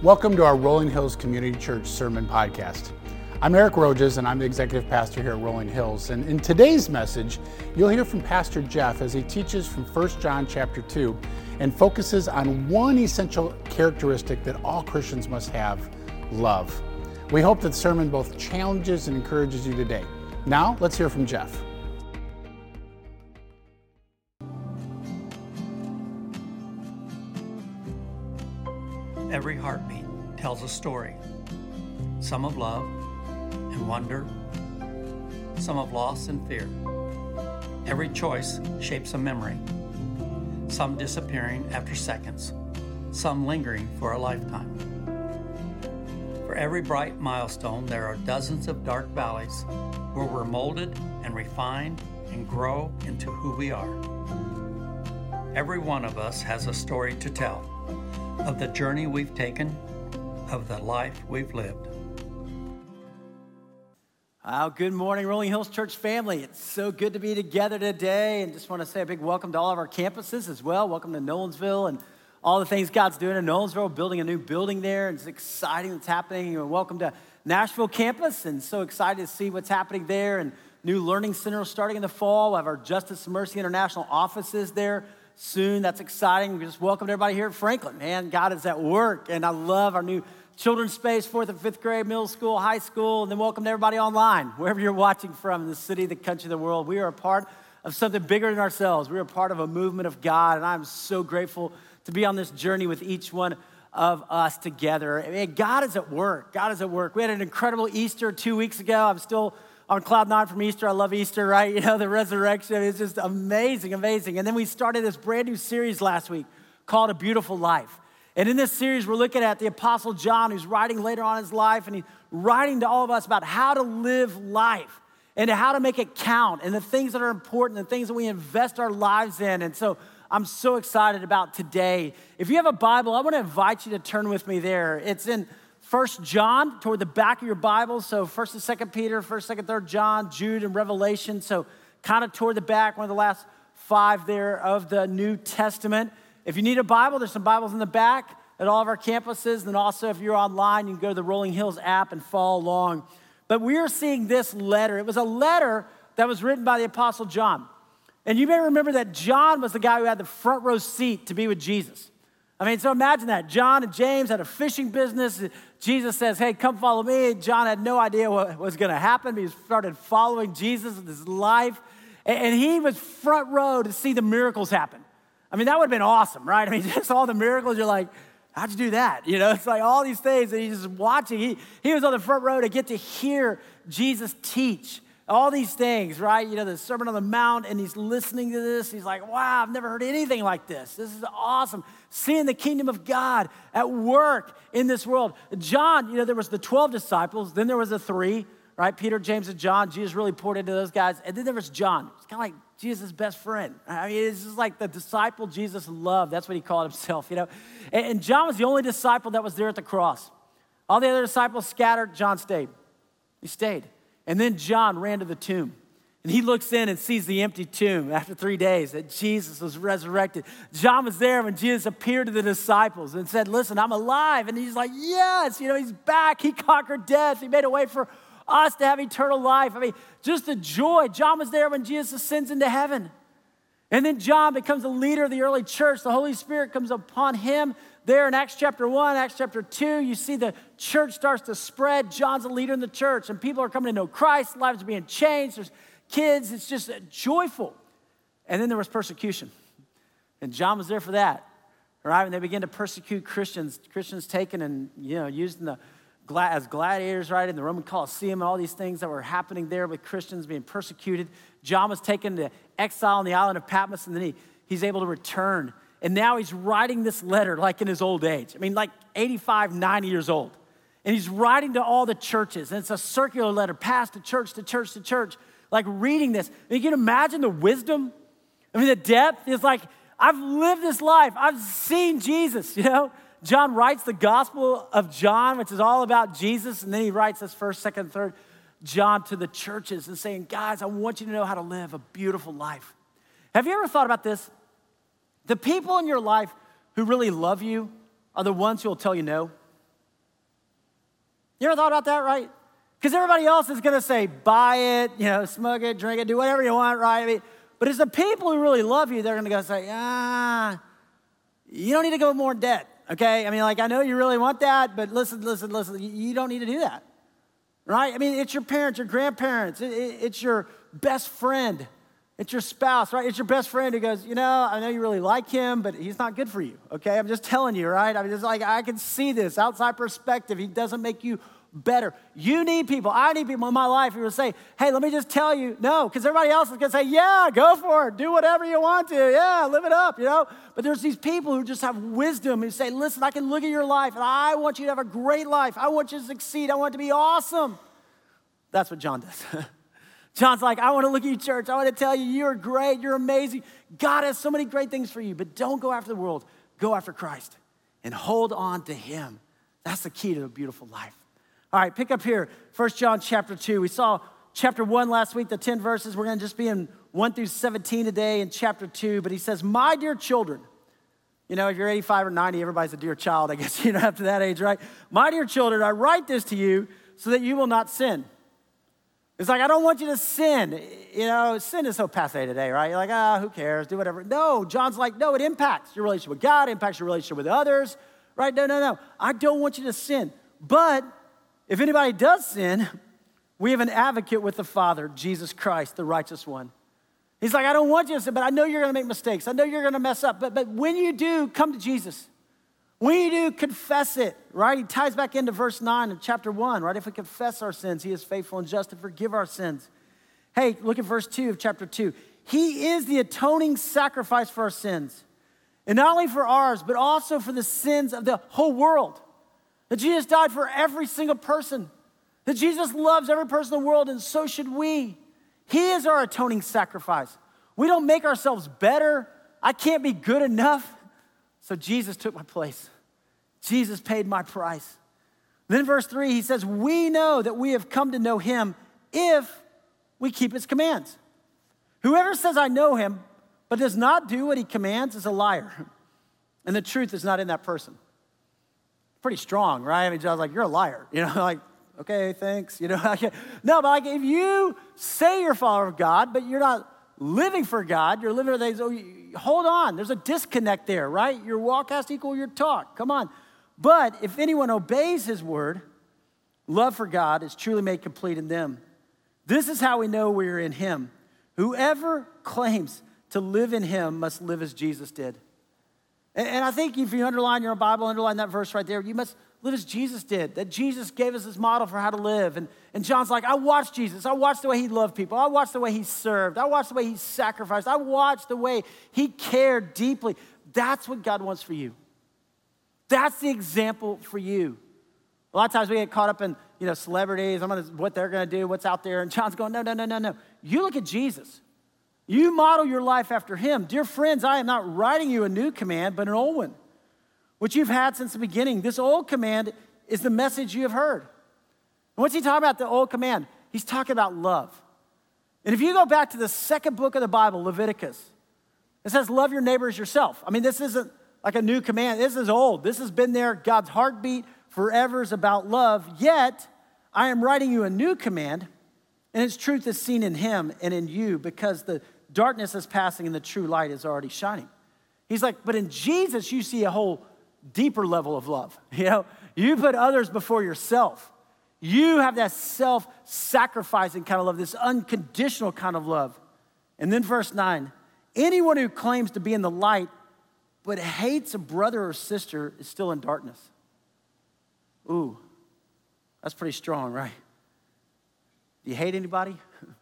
Welcome to our Rolling Hills Community Church Sermon Podcast. I'm Eric Roges, and I'm the executive pastor here at Rolling Hills. And in today's message, you'll hear from Pastor Jeff as he teaches from 1 John chapter 2 and focuses on one essential characteristic that all Christians must have love. We hope that the sermon both challenges and encourages you today. Now, let's hear from Jeff. A story. Some of love and wonder, some of loss and fear. Every choice shapes a memory, some disappearing after seconds, some lingering for a lifetime. For every bright milestone, there are dozens of dark valleys where we're molded and refined and grow into who we are. Every one of us has a story to tell of the journey we've taken, of the life we've lived. Well, good morning, Rolling Hills Church family. It's so good to be together today. And just want to say a big welcome to all of our campuses as well. Welcome to Nolensville and all the things God's doing in Nolensville, building a new building there. It's exciting that's happening. And welcome to Nashville campus. And so excited to see what's happening there. And new learning center starting in the fall. We have our Justice and Mercy International offices there soon. That's exciting. We just welcome everybody here at Franklin. Man, God is at work. And I love our new children's space, fourth and fifth grade, middle school, high school, and then welcome to everybody online, wherever you're watching from in the city, the country, the world. We are a part of something bigger than ourselves. We are a part of a movement of God, and I'm so grateful to be on this journey with each one of us together. I mean, God is at work. God is at work. We had an incredible Easter two weeks ago. I'm still on cloud nine from Easter. I love Easter, right? You know, the resurrection is just amazing, amazing. And then we started this brand new series last week called A Beautiful Life. And in this series, we're looking at the Apostle John, who's writing later on in his life, and he's writing to all of us about how to live life and how to make it count and the things that are important, the things that we invest our lives in. And so I'm so excited about today. If you have a Bible, I want to invite you to turn with me there. It's in First John toward the back of your Bible. So First and Second Peter, First, Second, Third John, Jude, and Revelation. So kind of toward the back, one of the last five there of the New Testament. If you need a Bible, there's some Bibles in the back at all of our campuses. And also, if you're online, you can go to the Rolling Hills app and follow along. But we are seeing this letter. It was a letter that was written by the Apostle John. And you may remember that John was the guy who had the front row seat to be with Jesus. I mean, so imagine that. John and James had a fishing business. Jesus says, Hey, come follow me. John had no idea what was going to happen. He started following Jesus in his life. And he was front row to see the miracles happen. I mean, that would have been awesome, right? I mean, just all the miracles, you're like, How'd you do that? You know, it's like all these things that he's just watching. He, he was on the front row to get to hear Jesus teach all these things, right? You know, the Sermon on the Mount, and he's listening to this. He's like, wow, I've never heard anything like this. This is awesome. Seeing the kingdom of God at work in this world. John, you know, there was the 12 disciples, then there was the three, right? Peter, James, and John. Jesus really poured into those guys. And then there was John. It's kind of like Jesus' best friend. I mean, it's just like the disciple Jesus loved. That's what he called himself, you know? And John was the only disciple that was there at the cross. All the other disciples scattered, John stayed. He stayed. And then John ran to the tomb. And he looks in and sees the empty tomb after three days that Jesus was resurrected. John was there when Jesus appeared to the disciples and said, Listen, I'm alive. And he's like, Yes, you know, he's back. He conquered death. He made a way for us to have eternal life. I mean, just the joy. John was there when Jesus ascends into heaven. And then John becomes a leader of the early church. The Holy Spirit comes upon him there in Acts chapter 1, Acts chapter 2, you see the church starts to spread. John's a leader in the church, and people are coming to know Christ. Lives are being changed. There's kids. It's just joyful. And then there was persecution. And John was there for that. Right? And they began to persecute Christians, Christians taken and you know used in the as gladiators, right, in the Roman Colosseum, and all these things that were happening there with Christians being persecuted. John was taken to exile on the island of Patmos, and then he, he's able to return and now he's writing this letter like in his old age. I mean, like 85, 90 years old. And he's writing to all the churches. And it's a circular letter, passed to church to church to church, like reading this. I mean, you can imagine the wisdom. I mean, the depth is like, I've lived this life. I've seen Jesus, you know? John writes the Gospel of John, which is all about Jesus. And then he writes this first, second, third John to the churches and saying, guys, I want you to know how to live a beautiful life. Have you ever thought about this? The people in your life who really love you are the ones who will tell you no. You ever thought about that, right? Because everybody else is going to say, buy it, you know, smoke it, drink it, do whatever you want, right? I mean, but it's the people who really love you, they're going to go say, ah, you don't need to go more in debt, okay? I mean, like, I know you really want that, but listen, listen, listen, you don't need to do that, right? I mean, it's your parents, your grandparents, it's your best friend, it's your spouse, right? It's your best friend who goes, you know, I know you really like him, but he's not good for you, okay? I'm just telling you, right? I mean, it's like, I can see this outside perspective. He doesn't make you better. You need people. I need people in my life who will say, hey, let me just tell you, no, because everybody else is going to say, yeah, go for it. Do whatever you want to. Yeah, live it up, you know? But there's these people who just have wisdom who say, listen, I can look at your life and I want you to have a great life. I want you to succeed. I want it to be awesome. That's what John does. John's like, I want to look at you, church. I want to tell you, you're great. You're amazing. God has so many great things for you, but don't go after the world. Go after Christ and hold on to Him. That's the key to a beautiful life. All right, pick up here, 1 John chapter 2. We saw chapter 1 last week, the 10 verses. We're going to just be in 1 through 17 today in chapter 2. But he says, My dear children, you know, if you're 85 or 90, everybody's a dear child, I guess, you know, after that age, right? My dear children, I write this to you so that you will not sin. It's like, I don't want you to sin. You know, sin is so passe today, right? You're like, ah, oh, who cares? Do whatever. No, John's like, no, it impacts your relationship with God, impacts your relationship with others, right? No, no, no. I don't want you to sin. But if anybody does sin, we have an advocate with the Father, Jesus Christ, the righteous one. He's like, I don't want you to sin, but I know you're going to make mistakes. I know you're going to mess up. But, but when you do, come to Jesus. When you do, confess it, right? He ties back into verse 9 of chapter 1, right? If we confess our sins, he is faithful and just to forgive our sins. Hey, look at verse 2 of chapter 2. He is the atoning sacrifice for our sins. And not only for ours, but also for the sins of the whole world. That Jesus died for every single person. That Jesus loves every person in the world, and so should we. He is our atoning sacrifice. We don't make ourselves better. I can't be good enough. So Jesus took my place. Jesus paid my price. Then, verse three, he says, We know that we have come to know him if we keep his commands. Whoever says, I know him, but does not do what he commands is a liar. And the truth is not in that person. Pretty strong, right? I mean, John's like, You're a liar. You know, like, okay, thanks. You know, no, but like if you say you're a follower of God, but you're not living for God, you're living for things, oh, hold on, there's a disconnect there, right? Your walk has to equal your talk. Come on. But if anyone obeys his word, love for God is truly made complete in them. This is how we know we're in him. Whoever claims to live in him must live as Jesus did. And I think if you underline your Bible, underline that verse right there, you must live as Jesus did, that Jesus gave us this model for how to live. And, and John's like, I watched Jesus. I watched the way he loved people. I watched the way he served. I watched the way he sacrificed. I watched the way he cared deeply. That's what God wants for you. That's the example for you. A lot of times we get caught up in, you know, celebrities, I'm gonna, what they're going to do, what's out there. And John's going, no, no, no, no, no. You look at Jesus. You model your life after him. Dear friends, I am not writing you a new command, but an old one which you've had since the beginning. This old command is the message you have heard. And what's he talking about, the old command? He's talking about love. And if you go back to the second book of the Bible, Leviticus, it says, Love your neighbors yourself. I mean, this isn't like a new command. This is old. This has been there. God's heartbeat forever is about love. Yet, I am writing you a new command, and its truth is seen in Him and in you because the darkness is passing and the true light is already shining. He's like, But in Jesus, you see a whole deeper level of love. You know, you put others before yourself. You have that self sacrificing kind of love, this unconditional kind of love. And then, verse 9 anyone who claims to be in the light but hates a brother or sister is still in darkness. Ooh, that's pretty strong, right? Do you hate anybody?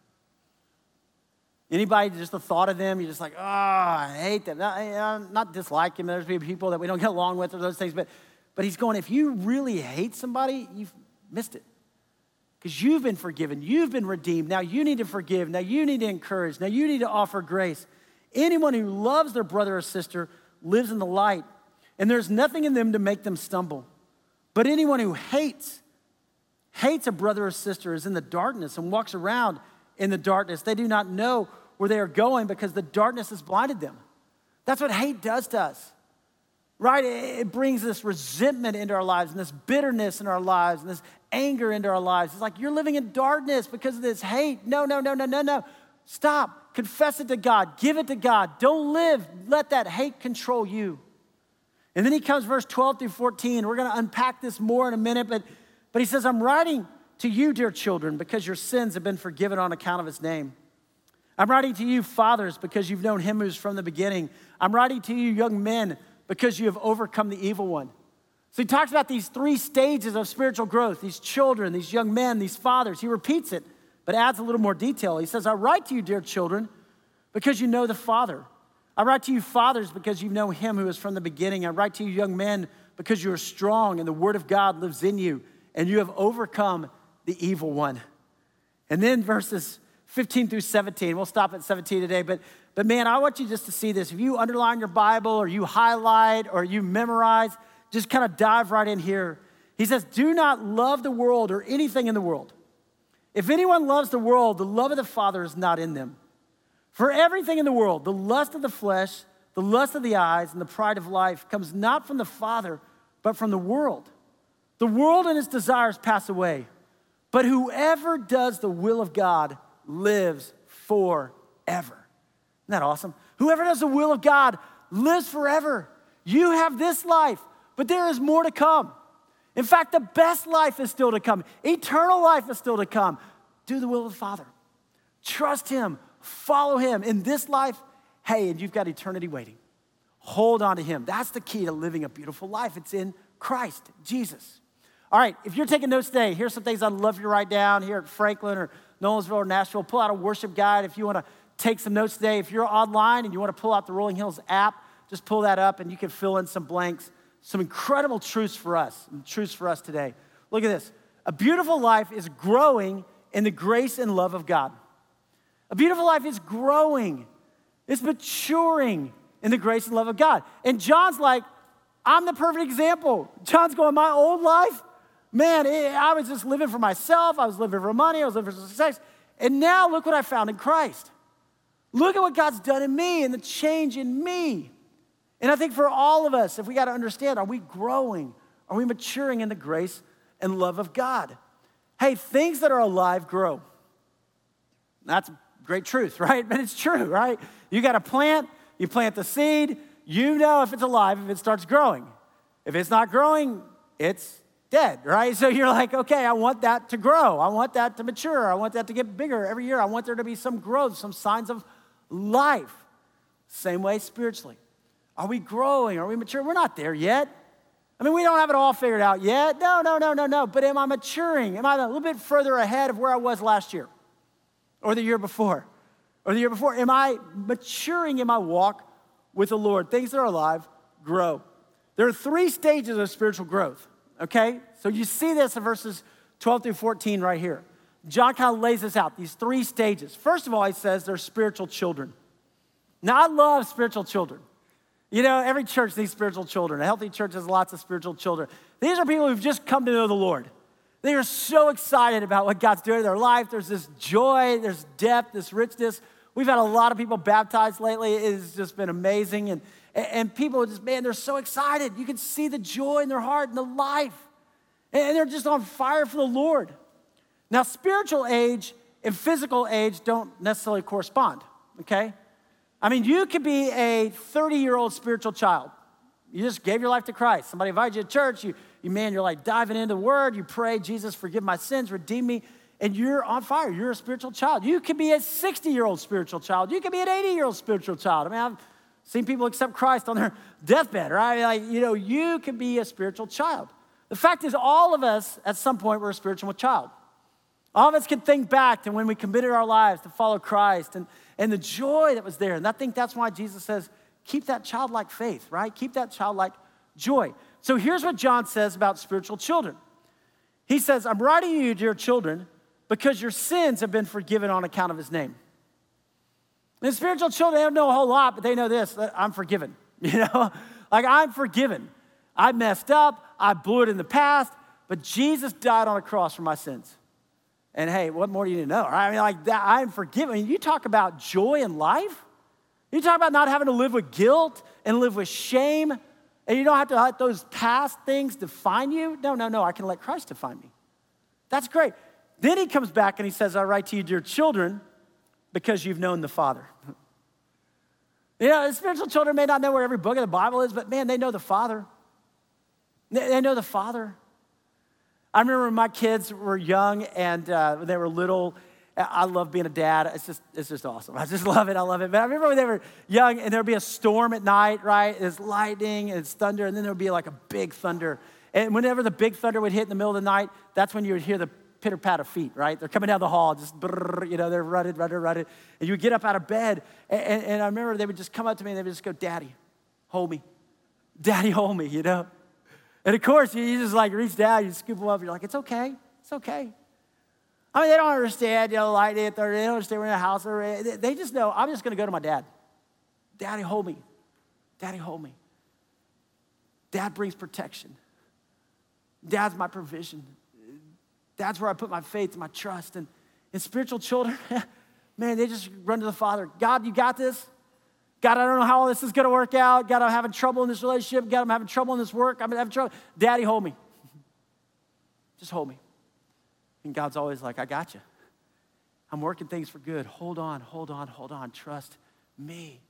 Anybody, just the thought of them, you're just like, oh, I hate them. Not, eh, not dislike him. There's people that we don't get along with or those things. But, but he's going, if you really hate somebody, you've missed it. Because you've been forgiven, you've been redeemed. Now you need to forgive. Now you need to encourage. Now you need to offer grace. Anyone who loves their brother or sister lives in the light, and there's nothing in them to make them stumble. But anyone who hates, hates a brother or sister is in the darkness and walks around in the darkness. They do not know where they are going because the darkness has blinded them. That's what hate does to us, right? It brings this resentment into our lives and this bitterness in our lives and this anger into our lives. It's like you're living in darkness because of this hate. No, no, no, no, no, no. Stop. Confess it to God. Give it to God. Don't live. Let that hate control you. And then he comes, verse 12 through 14. We're going to unpack this more in a minute, but, but he says, I'm writing to you, dear children, because your sins have been forgiven on account of his name. I'm writing to you, fathers, because you've known him who's from the beginning. I'm writing to you, young men, because you have overcome the evil one. So he talks about these three stages of spiritual growth these children, these young men, these fathers. He repeats it, but adds a little more detail. He says, I write to you, dear children, because you know the Father. I write to you, fathers, because you know him who is from the beginning. I write to you, young men, because you are strong and the word of God lives in you, and you have overcome the evil one. And then verses 15 through 17, we'll stop at 17 today, but, but man, I want you just to see this. If you underline your Bible or you highlight or you memorize, just kind of dive right in here. He says, Do not love the world or anything in the world. If anyone loves the world, the love of the Father is not in them. For everything in the world, the lust of the flesh, the lust of the eyes, and the pride of life comes not from the Father, but from the world. The world and its desires pass away, but whoever does the will of God lives forever. Isn't that awesome? Whoever does the will of God lives forever. You have this life, but there is more to come. In fact, the best life is still to come, eternal life is still to come. Do the will of the Father, trust Him, follow him in this life, hey, and you've got eternity waiting. Hold on to him. That's the key to living a beautiful life. It's in Christ, Jesus. All right, if you're taking notes today, here's some things I'd love you to write down here at Franklin or Nolensville or Nashville. Pull out a worship guide if you want to take some notes today. If you're online and you want to pull out the Rolling Hills app, just pull that up and you can fill in some blanks. Some incredible truths for us, truths for us today. Look at this. A beautiful life is growing in the grace and love of God. A beautiful life is growing, it's maturing in the grace and love of God. And John's like, I'm the perfect example. John's going, my old life, man, it, I was just living for myself. I was living for money. I was living for success. And now look what I found in Christ. Look at what God's done in me and the change in me. And I think for all of us, if we got to understand, are we growing? Are we maturing in the grace and love of God? Hey, things that are alive grow. That's great truth, right? But it's true, right? You got to plant, you plant the seed, you know if it's alive, if it starts growing. If it's not growing, it's dead, right? So you're like, okay, I want that to grow. I want that to mature. I want that to get bigger every year. I want there to be some growth, some signs of life. Same way spiritually. Are we growing? Are we mature? We're not there yet. I mean, we don't have it all figured out yet. No, no, no, no, no. But am I maturing? Am I a little bit further ahead of where I was last year? or the year before or the year before? Am I maturing in my walk with the Lord? Things that are alive grow. There are three stages of spiritual growth, okay? So you see this in verses 12 through 14 right here. John kind of lays this out, these three stages. First of all, he says they're spiritual children. Now, I love spiritual children. You know, every church needs spiritual children. A healthy church has lots of spiritual children. These are people who've just come to know the Lord. They are so excited about what God's doing in their life. There's this joy, there's depth, this richness. We've had a lot of people baptized lately. It's just been amazing. And, and people just, man, they're so excited. You can see the joy in their heart and the life. And they're just on fire for the Lord. Now, spiritual age and physical age don't necessarily correspond, okay? I mean, you could be a 30 year old spiritual child. You just gave your life to Christ. Somebody invited you to church, you, you man, you're like diving into the word, you pray, Jesus, forgive my sins, redeem me, and you're on fire. You're a spiritual child. You could be a 60 year old spiritual child. You could be an 80 year old spiritual child. I mean, I've seen people accept Christ on their deathbed, right? Like, you know, you can be a spiritual child. The fact is, all of us at some point were a spiritual child. All of us can think back to when we committed our lives to follow Christ and, and the joy that was there. And I think that's why Jesus says, keep that childlike faith, right? Keep that childlike joy. So here's what John says about spiritual children. He says, I'm writing you, dear children, because your sins have been forgiven on account of his name. And spiritual children, they don't know a whole lot, but they know this I'm forgiven. You know, like I'm forgiven. I messed up, I blew it in the past, but Jesus died on a cross for my sins. And hey, what more do you need to know? I mean, like that, I'm forgiven. You talk about joy in life. You talk about not having to live with guilt and live with shame and you don't have to let those past things define you. No, no, no. I can let Christ define me. That's great. Then he comes back and he says, I write to you, dear children, because you've known the Father. You know, spiritual children may not know where every book of the Bible is, but man, they know the Father. They know the Father. I remember when my kids were young and uh, when they were little, I love being a dad. It's just, it's just awesome. I just love it. I love it. But I remember when they were young and there'd be a storm at night, right? It's lightning, and it's thunder, and then there'd be like a big thunder. And whenever the big thunder would hit in the middle of the night, that's when you would hear the pitter pat of feet, right? They're coming down the hall, just, brrr, you know, they're running, running, running. And you would get up out of bed. And, and, and, I remember they would just come up to me and they would just go, Daddy, hold me. Daddy, hold me, you know? And of course, you just like reach down, you scoop them up, you're like, it's okay, it's okay. I mean, they don't understand, you know, at 30, they don't understand we're in a house. They just know, I'm just gonna go to my dad. Daddy, hold me. Daddy, hold me. Dad brings protection. Dad's my provision. That's where I put my faith and my trust. And, and spiritual children, man, they just run to the Father. God, you got this? God, I don't know how all this is going to work out. God, I'm having trouble in this relationship. God, I'm having trouble in this work. I'm having trouble. Daddy, hold me. Just hold me. And God's always like, I got you. I'm working things for good. Hold on, hold on, hold on. Trust me.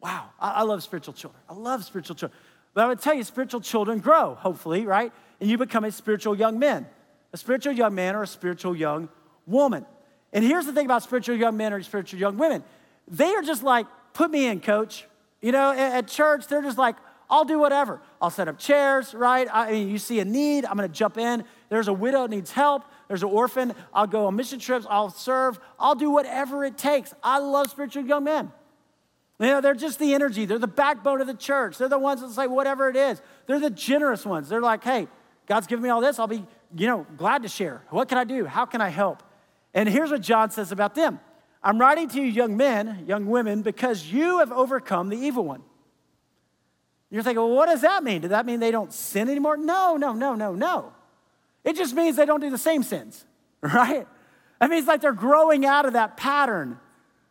Wow. I, I love spiritual children. I love spiritual children. But I would tell you, spiritual children grow, hopefully, right? And you become a spiritual young man a spiritual young man or a spiritual young woman. And here's the thing about spiritual young men or spiritual young women they are just like, put me in, coach. You know, at church, they're just like, I'll do whatever. I'll set up chairs, right? I mean, you see a need, I'm gonna jump in. There's a widow needs help. There's an orphan. I'll go on mission trips. I'll serve. I'll do whatever it takes. I love spiritual young men. You know, they're just the energy. They're the backbone of the church. They're the ones that say whatever it is. They're the generous ones. They're like, hey, God's given me all this. I'll be you know, glad to share. What can I do? How can I help? And here's what John says about them I'm writing to you, young men, young women, because you have overcome the evil one. You're thinking, well, what does that mean? Does that mean they don't sin anymore? No, no, no, no, no. It just means they don't do the same sins, right? It means like they're growing out of that pattern.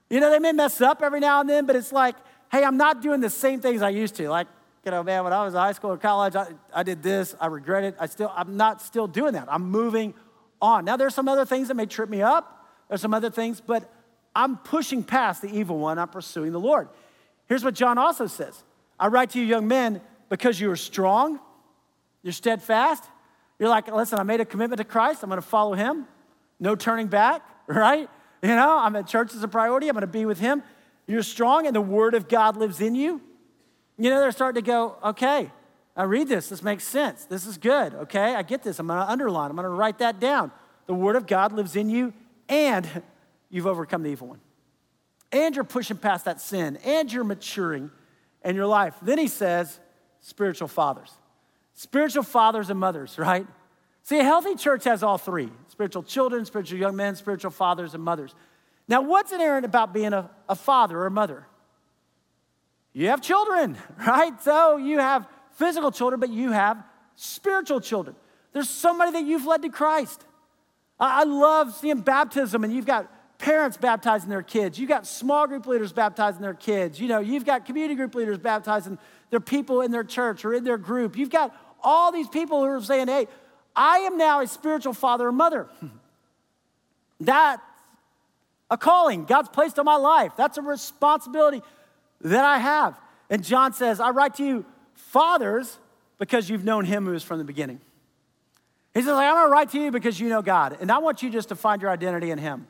You know, they may mess up every now and then, but it's like, hey, I'm not doing the same things I used to. Like, you know, man, when I was in high school or college, I, I did this, I regret it. I still, I'm not still doing that. I'm moving on. Now, there's some other things that may trip me up. There's some other things, but I'm pushing past the evil one. I'm pursuing the Lord. Here's what John also says I write to you, young men, because you are strong, you're steadfast. You're like, listen, I made a commitment to Christ. I'm going to follow him. No turning back, right? You know, I'm at church as a priority. I'm going to be with him. You're strong, and the word of God lives in you. You know, they're starting to go, okay, I read this. This makes sense. This is good. Okay, I get this. I'm going to underline. I'm going to write that down. The Word of God lives in you, and you've overcome the evil one. And you're pushing past that sin, and you're maturing in your life. Then he says, spiritual fathers. Spiritual fathers and mothers, right? See, a healthy church has all three spiritual children, spiritual young men, spiritual fathers and mothers. Now, what's inherent about being a, a father or a mother? You have children, right? So you have physical children, but you have spiritual children. There's somebody that you've led to Christ. I love seeing baptism, and you've got parents baptizing their kids. You've got small group leaders baptizing their kids. You know, you've got community group leaders baptizing their people in their church or in their group. You've got all these people who are saying, hey, I am now a spiritual father or mother. That's a calling God's placed on my life. That's a responsibility that I have. And John says, I write to you, fathers, because you've known him who is from the beginning. He says, I'm gonna write to you because you know God. And I want you just to find your identity in him.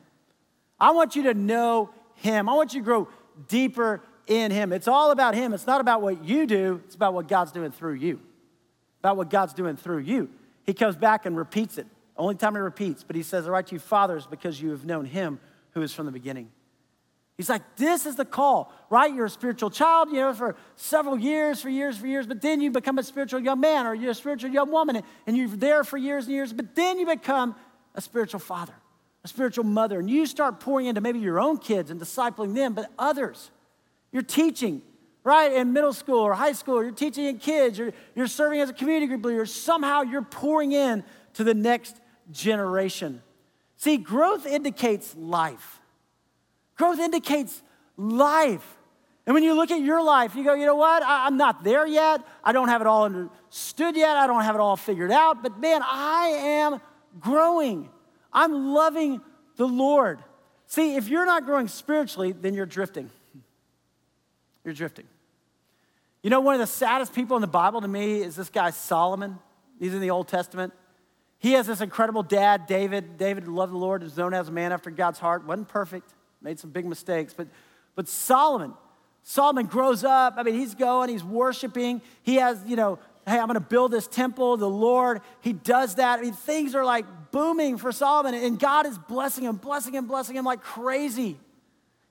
I want you to know him. I want you to grow deeper in him. It's all about him. It's not about what you do, it's about what God's doing through you. About what God's doing through you. He comes back and repeats it. Only time he repeats, but he says, I write to you, fathers, because you have known him who is from the beginning. He's like, this is the call, right? You're a spiritual child, you know, for several years, for years, for years, but then you become a spiritual young man or you're a spiritual young woman and you're there for years and years, but then you become a spiritual father, a spiritual mother, and you start pouring into maybe your own kids and discipling them, but others. You're teaching, right, in middle school or high school, you're teaching in kids, you're, you're serving as a community group leader, somehow you're pouring in to the next generation. See, growth indicates life. Growth indicates life. And when you look at your life, you go, you know what? I, am not there yet. I don't have it all understood yet. I don't have it all figured out. But man, I am growing. I'm loving the Lord. See, if you're not growing spiritually, then you're drifting. You're drifting. You know, one of the saddest people in the Bible to me is this guy Solomon. He's in the Old Testament. He has this incredible dad, David. David loved the Lord, is known as a man after God's heart. wasn't perfect, made some big mistakes, but but Solomon, Solomon grows up. I mean, he's going, he's worshiping. He has, you know, hey, I'm going to build this temple, the Lord. He does that. I mean, things are like booming for Solomon, and God is blessing him, blessing him, blessing him like crazy.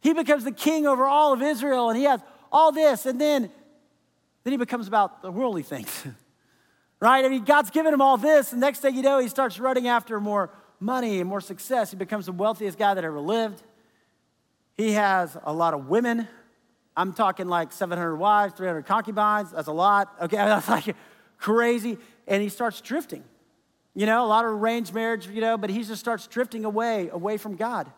He becomes the king over all of Israel, and he has all this, and then, then he becomes about the worldly things. right? I mean, God's given him all this, and next thing you know, he starts running after more money and more success. He becomes the wealthiest guy that ever lived. He has a lot of women. I'm talking like 700 wives, 300 concubines. That's a lot. Okay, that's like crazy. And he starts drifting. You know, a lot of arranged marriage, you know, but he just starts drifting away, away from God.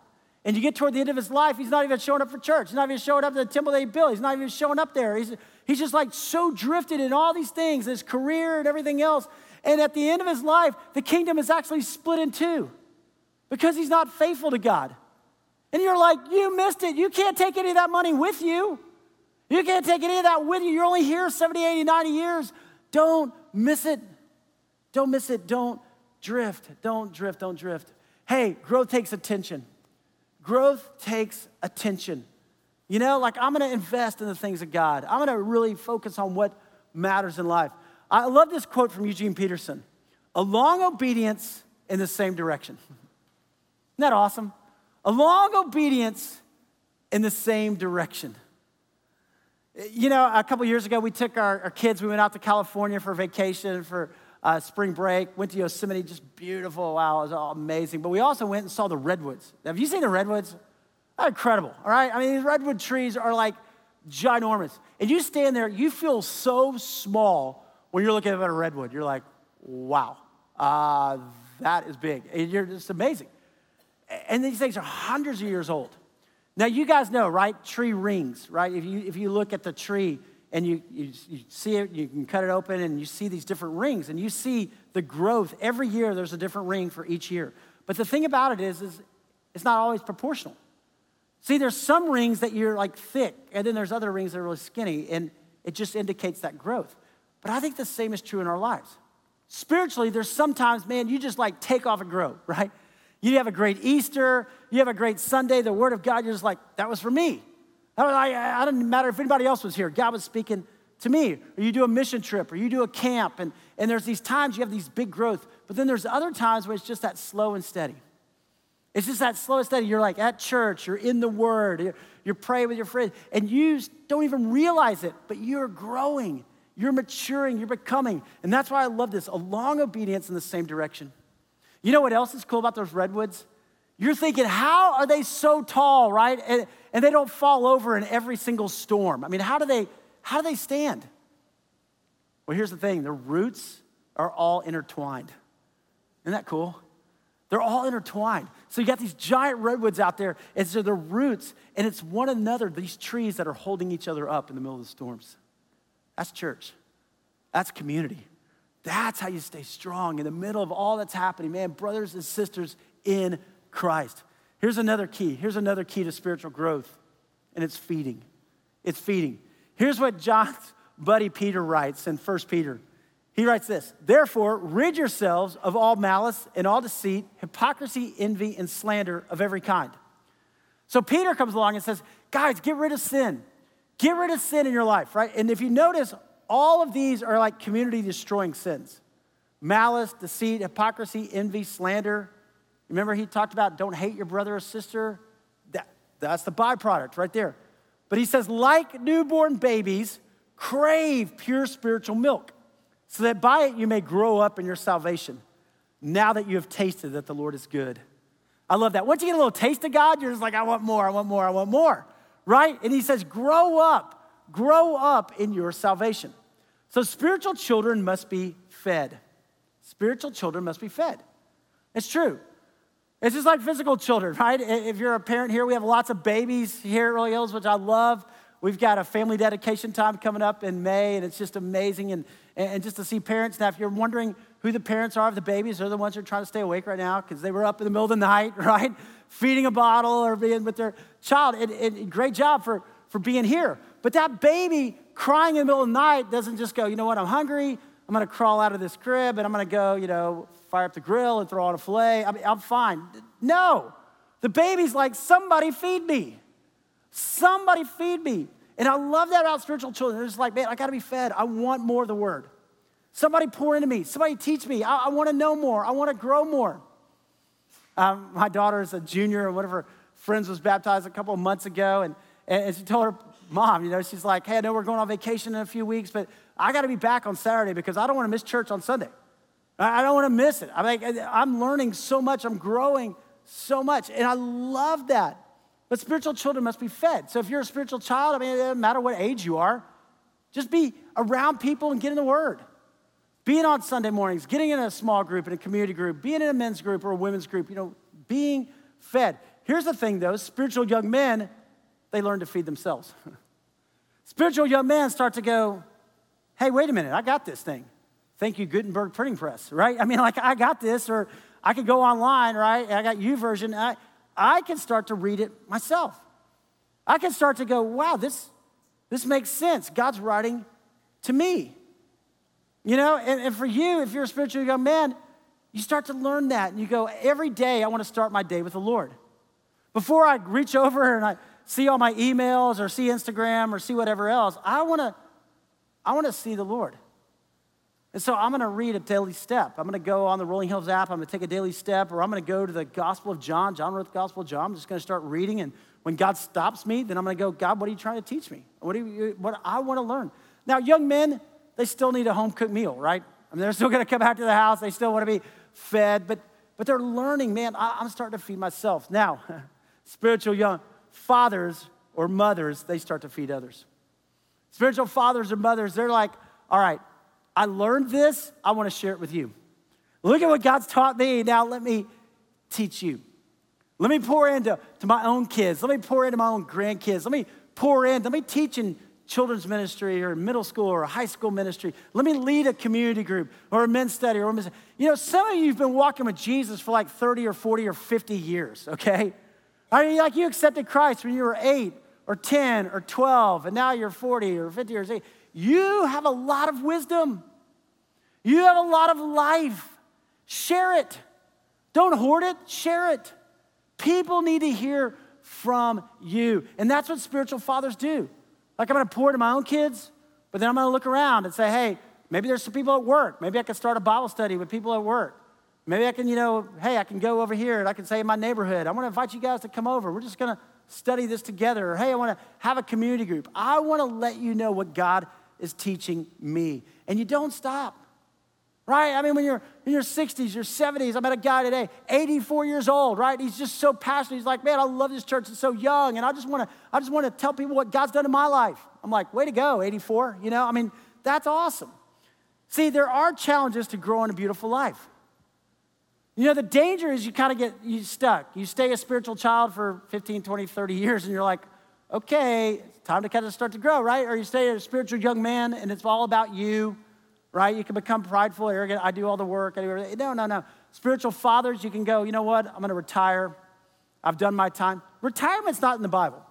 And you get toward the end of his life, he's not even showing up for church. He's not even showing up to the temple they built. He's not even showing up there. He's, he's just like so drifted in all these things, his career and everything else. And at the end of his life, the kingdom is actually split in two because he's not faithful to God. And you're like, you missed it. You can't take any of that money with you. You can't take any of that with you. You're only here 70, 80, 90 years. Don't miss it. Don't miss it. Don't drift. Don't drift. Don't drift. Hey, growth takes attention. Growth takes attention. You know, like I'm gonna invest in the things of God. I'm gonna really focus on what matters in life. I love this quote from Eugene Peterson a long obedience in the same direction. Isn't that awesome? A long obedience in the same direction. You know, a couple years ago, we took our, our, kids, we went out to California for vacation, for uh, spring break, went to Yosemite, just beautiful. Wow, it was all amazing. But we also went and saw the redwoods. Have you seen the redwoods? They're incredible, all right? I mean, these redwood trees are like ginormous. And you stand there, you feel so small when you're looking at a redwood. You're like, wow, uh, that is big. And you're just amazing. And these things are hundreds of years old. Now, you guys know, right? Tree rings, right? If you, if you look at the tree and you, you, you, see it, you can cut it open and you see these different rings and you see the growth. Every year, there's a different ring for each year. But the thing about it is, is it's not always proportional. See, there's some rings that you're like thick, and then there's other rings that are really skinny, and it just indicates that growth. But I think the same is true in our lives. Spiritually, there's sometimes, man, you just like take off and grow, right? You have a great Easter, you have a great Sunday, the Word of God, you're just like, that was for me. Was, I, I didn't matter if anybody else was here. God was speaking to me. Or you do a mission trip, or you do a camp, and, and there's these times you have these big growth, but then there's other times where it's just that slow and steady. It's just that slow and steady. You're like at church, you're in the Word, you're, you're praying with your friends, and you don't even realize it, but you're growing, you're maturing, you're becoming. And that's why I love this a long obedience in the same direction. You know what else is cool about those redwoods? You're thinking, how are they so tall, right? And, and they don't fall over in every single storm. I mean, how do they how do they stand? Well, here's the thing, the roots are all intertwined. Isn't that cool? They're all intertwined. So you got these giant redwoods out there, and so the roots, and it's one another, these trees that are holding each other up in the middle of the storms. That's church. That's community. That's how you stay strong in the middle of all that's happening, man, brothers and sisters in Christ. Here's another key. Here's another key to spiritual growth, and it's feeding. It's feeding. Here's what John's buddy Peter writes in 1 Peter. He writes this Therefore, rid yourselves of all malice and all deceit, hypocrisy, envy, and slander of every kind. So Peter comes along and says, Guys, get rid of sin. Get rid of sin in your life, right? And if you notice, all of these are like community destroying sins malice, deceit, hypocrisy, envy, slander. Remember, he talked about don't hate your brother or sister? That, that's the byproduct right there. But he says, like newborn babies, crave pure spiritual milk, so that by it you may grow up in your salvation, now that you have tasted that the Lord is good. I love that. Once you get a little taste of God, you're just like, I want more, I want more, I want more, right? And he says, grow up grow up in your salvation. So spiritual children must be fed. Spiritual children must be fed. It's true. It's just like physical children, right? If you're a parent here, we have lots of babies here at Rolling Hills, which I love. We've got a family dedication time coming up in May, and it's just amazing. And, and just to see parents now, if you're wondering who the parents are of the babies. They're the ones who are trying to stay awake right now because they were up in the middle of the night, right? Feeding a bottle or being with their child. And, and great job for, for being here. But that baby crying in the middle of the night doesn't just go, you know what, I'm hungry. I'm gonna crawl out of this crib and I'm gonna go, you know, fire up the grill and throw on a filet. I mean, I'm fine. No. The baby's like, somebody feed me. Somebody feed me. And I love that about spiritual children. They're just like, man, I gotta be fed. I want more of the word. Somebody pour into me. Somebody teach me. I, I wanna know more. I wanna grow more. Um, my daughter is a junior, and one of her friends was baptized a couple of months ago, and, and she told her mom, you know, she's like, hey, I know we're going on vacation in a few weeks, but I gotta be back on Saturday because I don't wanna miss church on Sunday. I don't wanna miss it. I'm, like, I'm learning so much, I'm growing so much, and I love that. But spiritual children must be fed. So if you're a spiritual child, I mean, it doesn't matter what age you are, just be around people and get in the Word. Being on Sunday mornings, getting in a small group, in a community group, being in a men's group or a women's group, you know, being fed. Here's the thing though spiritual young men, they learn to feed themselves. spiritual young men start to go, hey, wait a minute, I got this thing. Thank you, Gutenberg printing press, right? I mean, like, I got this, or I could go online, right? I got YouVersion. I, I can start to read it myself. I can start to go, wow, this, this makes sense. God's writing to me. You know, and, and for you, if you're a spiritual young man, you start to learn that and you go, every day I want to start my day with the Lord. Before I reach over and I see all my emails or see Instagram or see whatever else, I want to I want to see the Lord. And so I'm going to read a daily step. I'm going to go on the Rolling Hills app. I'm going to take a daily step, or I'm going to go to the Gospel of John. John wrote the Gospel of John. I'm just going to start reading. And when God stops me, then I'm going to go, God, what are you trying to teach me? What do you, what I want to learn? Now, young men, they still need a home cooked meal, right? I mean, they're still going to come back to the house. They still want to be fed, but but they're learning. Man, I, I'm starting to feed myself now. spiritual young fathers or mothers, they start to feed others. Spiritual fathers or mothers, they're like, all right, I learned this, I want to share it with you. Look at what God's taught me. Now let me teach you. Let me pour into to my own kids. Let me pour into my own grandkids. Let me pour in. Let me teach in children's ministry or middle school or high school ministry. Let me lead a community group or a men's study or a men's. You know, some of you have been walking with Jesus for like 30 or 40 or 50 years, okay? I mean, like you accepted Christ when you were eight or 10 or 12, and now you're 40 or 50 or 60. You have a lot of wisdom. You have a lot of life. Share it. Don't hoard it, share it. People need to hear from you. And that's what spiritual fathers do. Like I'm gonna pour to my own kids, but then I'm gonna look around and say, hey, maybe there's some people at work. Maybe I can start a Bible study with people at work. Maybe I can, you know, hey, I can go over here and I can say in my neighborhood, I wanna invite you guys to come over. We're just gonna study this together. Or hey, I wanna have a community group. I wanna let you know what God is teaching me. And you don't stop. Right? I mean, when you're in your 60s, your 70s, I met a guy today, 84 years old, right? He's just so passionate. He's like, man, I love this church. It's so young. And I just want to, I just want to tell people what God's done in my life. I'm like, way to go, 84. You know, I mean, that's awesome. See, there are challenges to growing a beautiful life. You know, the danger is you kind of get you stuck. You stay a spiritual child for 15, 20, 30 years, and you're like, okay, time to kind of start to grow, right? Or you stay a spiritual young man and it's all about you, right? You can become prideful, arrogant. I do all the work. No, no, no. Spiritual fathers, you can go, you know what? I'm going to retire. I've done my time. Retirement's not in the Bible.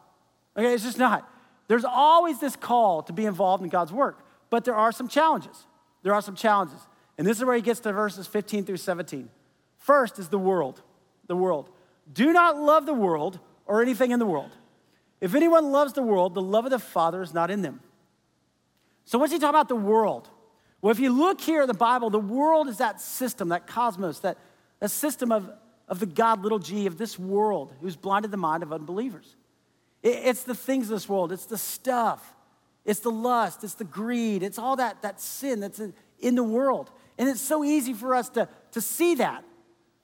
Okay, it's just not. There's always this call to be involved in God's work, but there are some challenges. There are some challenges. And this is where he gets to verses 15 through 17. First is the world. The world. Do not love the world or anything in the world. If anyone loves the world, the love of the Father is not in them. So, what's he talking about the world? Well, if you look here in the Bible, the world is that system, that cosmos, that, that system of, of the God, little g, of this world who's blinded the mind of unbelievers. It, it's the things of this world, it's the stuff, it's the lust, it's the greed, it's all that, that sin that's in, in the world. And it's so easy for us to, to see that,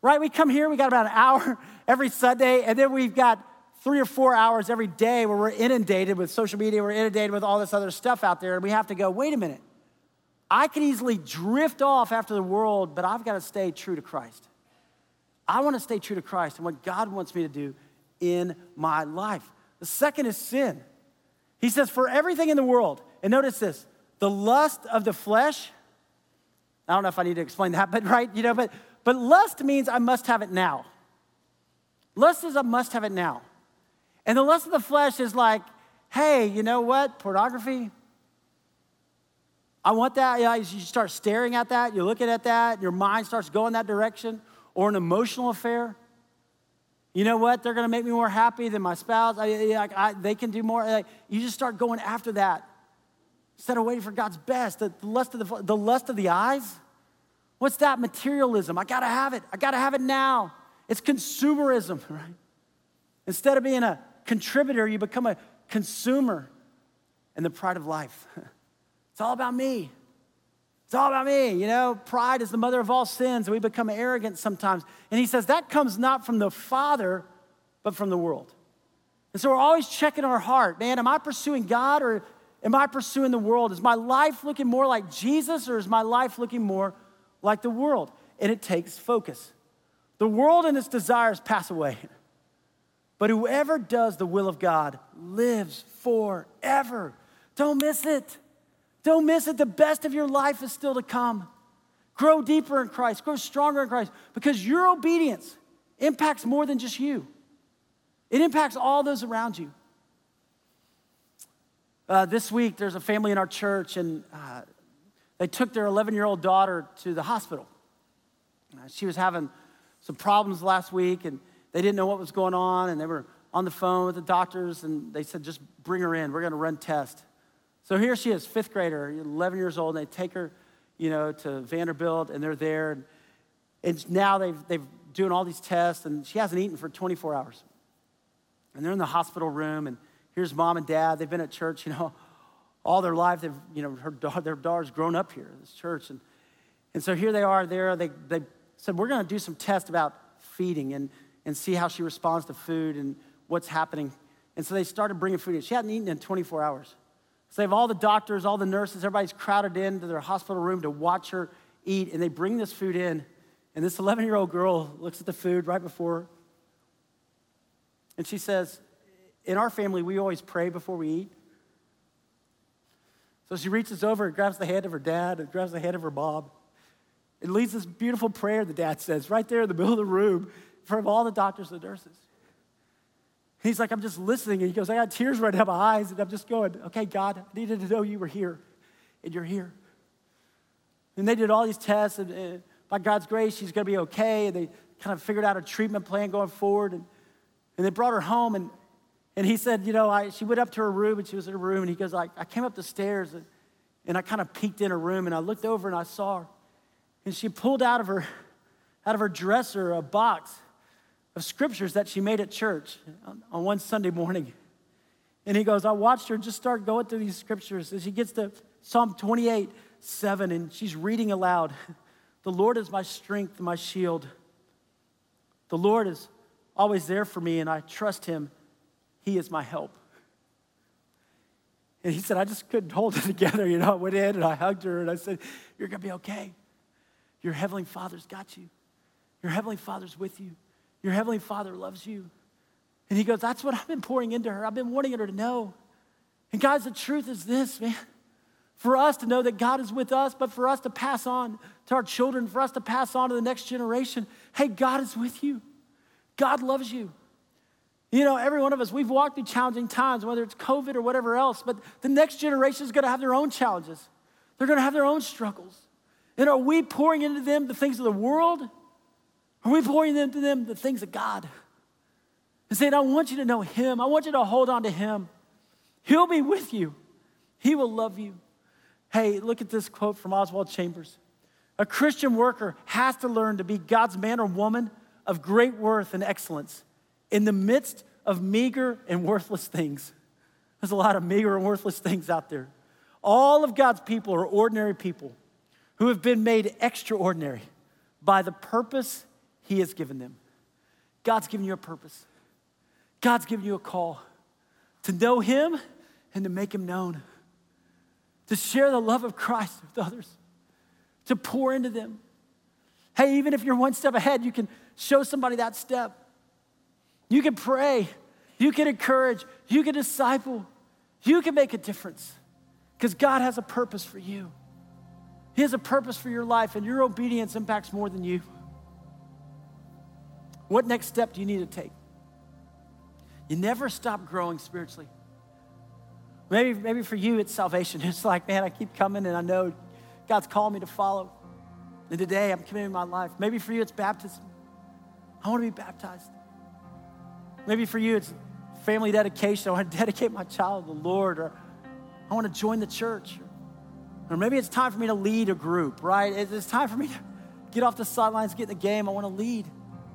right? We come here, we got about an hour every Sunday, and then we've got three or four hours every day where we're inundated with social media, we're inundated with all this other stuff out there, and we have to go, wait a minute. I could easily drift off after the world, but I've got to stay true to Christ. I want to stay true to Christ and what God wants me to do in my life. The second is sin. He says, for everything in the world, and notice this the lust of the flesh. I don't know if I need to explain that, but right, you know, but but lust means I must have it now. Lust is I must have it now. And the lust of the flesh is like, hey, you know what? Pornography. I want that. You start staring at that, you're looking at that, your mind starts going that direction, or an emotional affair. You know what? They're going to make me more happy than my spouse. I, I, I, they can do more. Like, you just start going after that instead of waiting for God's best. The lust of the, the lust of the eyes. What's that? Materialism. I got to have it. I got to have it now. It's consumerism, right? Instead of being a contributor, you become a consumer and the pride of life. It's all about me. It's all about me. You know, pride is the mother of all sins, we become arrogant sometimes. And he says that comes not from the Father, but from the world. And so we're always checking our heart man, am I pursuing God or am I pursuing the world? Is my life looking more like Jesus or is my life looking more like the world? And it takes focus. The world and its desires pass away. But whoever does the will of God lives forever. Don't miss it. Don't miss it. The best of your life is still to come. Grow deeper in Christ, grow stronger in Christ, because your obedience impacts more than just you, it impacts all those around you. Uh, this week, there's a family in our church, and uh, they took their 11 year old daughter to the hospital. Uh, she was having some problems last week, and they didn't know what was going on, and they were on the phone with the doctors, and they said, just bring her in. We're going to run tests. So here she is, fifth grader, 11 years old, and they take her, you know, to Vanderbilt, and they're there. And, and now they've, they've doing all these tests, and she hasn't eaten for 24 hours. And they're in the hospital room, and here's mom and dad. They've been at church, you know, all their life. They've, you know, her, their daughter's grown up here, in this church. And, and so here they are there. They, they said, we're going to do some tests about feeding and, and see how she responds to food and what's happening. And so they started bringing food in. She hadn't eaten in 24 hours. So they have all the doctors, all the nurses, everybody's crowded into their hospital room to watch her eat, and they bring this food in. And this 11 year old girl looks at the food right before her, and she says, In our family, we always pray before we eat. So she reaches over and grabs the hand of her dad and grabs the hand of her mom. and leads this beautiful prayer, the dad says, right there in the middle of the room, in front of all the doctors and nurses. He's like, I'm just listening. And he goes, I got tears running down my eyes. And I'm just going, okay, God, I needed to know you were here. And you're here. And they did all these tests. And, and by God's grace, she's going to be okay. And they kind of figured out a treatment plan going forward. And, and they brought her home. And, and he said, you know, I, she went up to her room and she was in her room. And he goes, I, I came up the stairs and, and I kind of peeked in her room. And I looked over and I saw her. And she pulled out of her, out of her dresser a box of scriptures that she made at church on one Sunday morning. And he goes, I watched her just start going through these scriptures. And she gets to Psalm 28 7, and she's reading aloud The Lord is my strength my shield. The Lord is always there for me, and I trust him. He is my help. And he said, I just couldn't hold it together. You know, I went in and I hugged her and I said, You're going to be okay. Your Heavenly Father's got you. Your Heavenly Father's with you. Your Heavenly Father loves you. And he goes, That's what I've been pouring into her. I've been wanting her to know. And guys, the truth is this, man. For us to know that God is with us, but for us to pass on to our children, for us to pass on to the next generation, hey, God is with you. God loves you. You know, every one of us, we've walked through challenging times, whether it's COVID or whatever else, but the next generation is going to have their own challenges. They're going to have their own struggles. And are we pouring into them the things of the world? Are we pouring into them the things of God? And saying, I want you to know Him. I want you to hold on to Him. He'll be with you, He will love you. Hey, look at this quote from Oswald Chambers. A Christian worker has to learn to be God's man or woman of great worth and excellence in the midst of meager and worthless things. There's a lot of meager and worthless things out there. All of God's people are ordinary people who have been made extraordinary by the purpose he has given them. God's given you a purpose. God's given you a call to know Him and to make Him known, to share the love of Christ with others, to pour into them. Hey, even if you're one step ahead, you can show somebody that step. You can pray, you can encourage, you can disciple, you can make a difference because God has a purpose for you. He has a purpose for your life, and your obedience impacts more than you. What next step do you need to take? You never stop growing spiritually. Maybe, maybe for you, it's salvation. It's like, man, I keep coming and I know God's called me to follow. And today I'm committing my life. Maybe for you, it's baptism. I want to be baptized. Maybe for you, it's family dedication. I want to dedicate my child to the Lord, or I want to join the church. Or maybe it's time for me to lead a group, right? It's time for me to get off the sidelines, get in the game. I want to lead.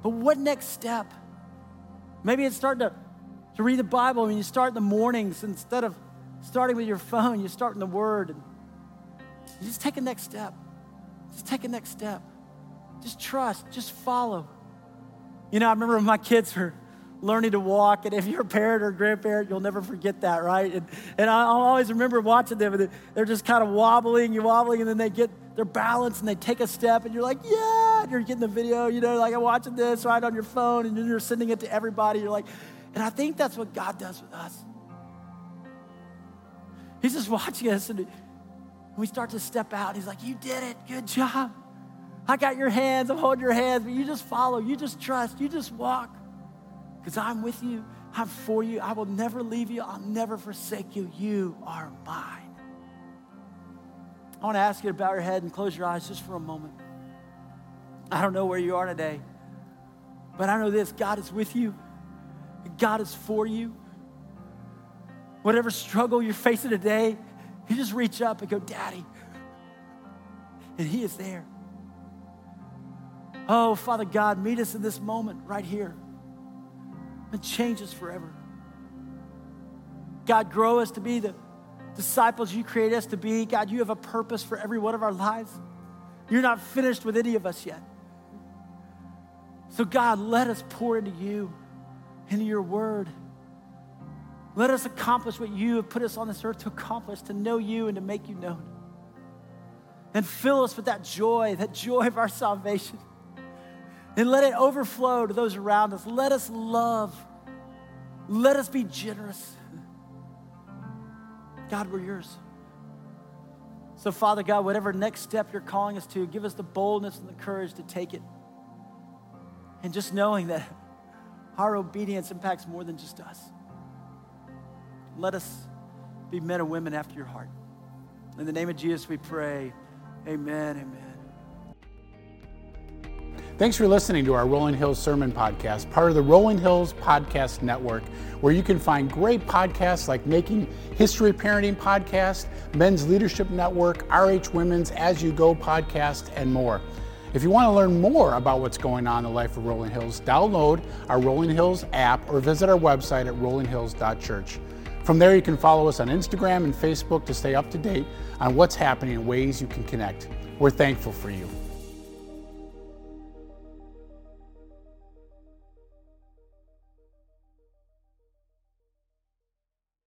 But what next step? Maybe it's starting to, to read the Bible when you start in the mornings instead of starting with your phone, you start in the Word. You just take a next step. Just take a next step. Just trust, just follow. You know, I remember when my kids were learning to walk. And if you're a parent or a grandparent, you'll never forget that, right? And, and I, always remember watching them, and they're just kind of wobbling, you're wobbling, and then they get their balance and they take a step, and you're like, yeah, and you're getting the video, you know, like I'm watching this right on your phone, and you're sending it to everybody. You're like, and I think that's what God does with us. He's just watching us, and we start to step out. He's like, you did it, good job. I got your hands, I'm holding your hands, but you just follow, you just trust, you just walk because I'm with you, I'm for you, I will never leave you, I'll never forsake you. You are mine. I want to ask you to bow your head and close your eyes just for a moment. I don't know where you are today, but I know this God is with you, God is for you. Whatever struggle you're facing today, you just reach up and go, Daddy. And He is there. Oh, Father God, meet us in this moment right here and change us forever. God, grow us to be the disciples you created us to be. God, you have a purpose for every one of our lives. You're not finished with any of us yet. So, God, let us pour into you, into your word. Let us accomplish what you have put us on this earth to accomplish, to know you and to make you known. And fill us with that joy, that joy of our salvation and let it overflow to those around us. Let us love. Let us be generous. God, we're yours. So, Father God, whatever next step you're calling us to, give us the boldness and the courage to take it. And just knowing that our obedience impacts more than just us. Let us be men and women after your heart. In the name of Jesus, we pray. Amen. Amen. Thanks for listening to our Rolling Hills Sermon Podcast, part of the Rolling Hills Podcast Network, where you can find great podcasts like Making History Parenting Podcast, Men's Leadership Network, RH Women's As You Go podcast, and more. If you want to learn more about what's going on in the life of Rolling Hills, download our Rolling Hills app or visit our website at rollinghills.church. From there, you can follow us on Instagram and Facebook to stay up to date on what's happening and ways you can connect. We're thankful for you.